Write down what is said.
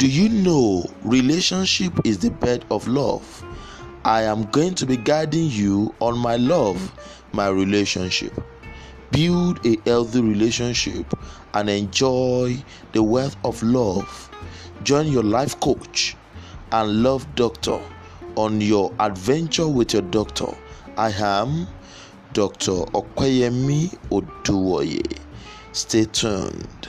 Do you know relationship is the bed of love? I am going to be guiding you on my love, my relationship. Build a healthy relationship and enjoy the wealth of love. Join your life coach and love doctor on your adventure with your doctor. I am Dr. Okoyemi Oduwoye. Stay tuned.